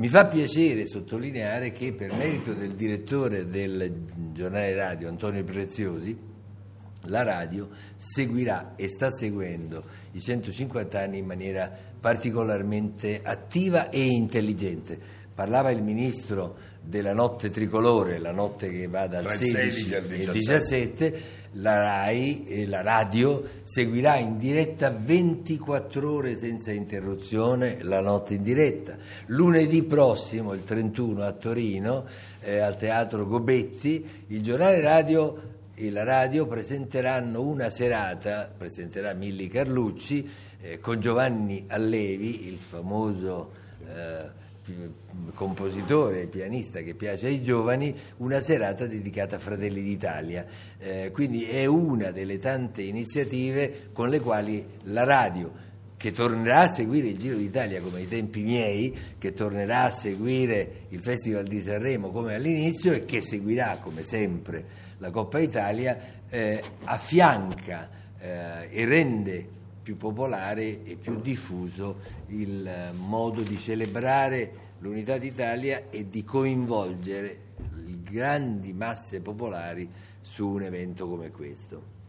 Mi fa piacere sottolineare che per merito del direttore del giornale radio Antonio Preziosi, la radio seguirà e sta seguendo i 150 anni in maniera particolarmente attiva e intelligente. Parlava il ministro della notte tricolore, la notte che va dal Tra il 16, 16 al e 17. 17, la RAI e la radio seguirà in diretta 24 ore senza interruzione la notte in diretta. Lunedì prossimo, il 31 a Torino, eh, al Teatro Gobetti, il giornale radio e la radio presenteranno una serata, presenterà Milli Carlucci eh, con Giovanni Allevi, il famoso eh, compositore e pianista che piace ai giovani, una serata dedicata a Fratelli d'Italia. Eh, quindi è una delle tante iniziative con le quali la radio che tornerà a seguire il Giro d'Italia come ai tempi miei, che tornerà a seguire il Festival di Sanremo come all'inizio e che seguirà come sempre la Coppa Italia, eh, affianca eh, e rende più popolare e più diffuso il eh, modo di celebrare l'unità d'Italia e di coinvolgere grandi masse popolari su un evento come questo.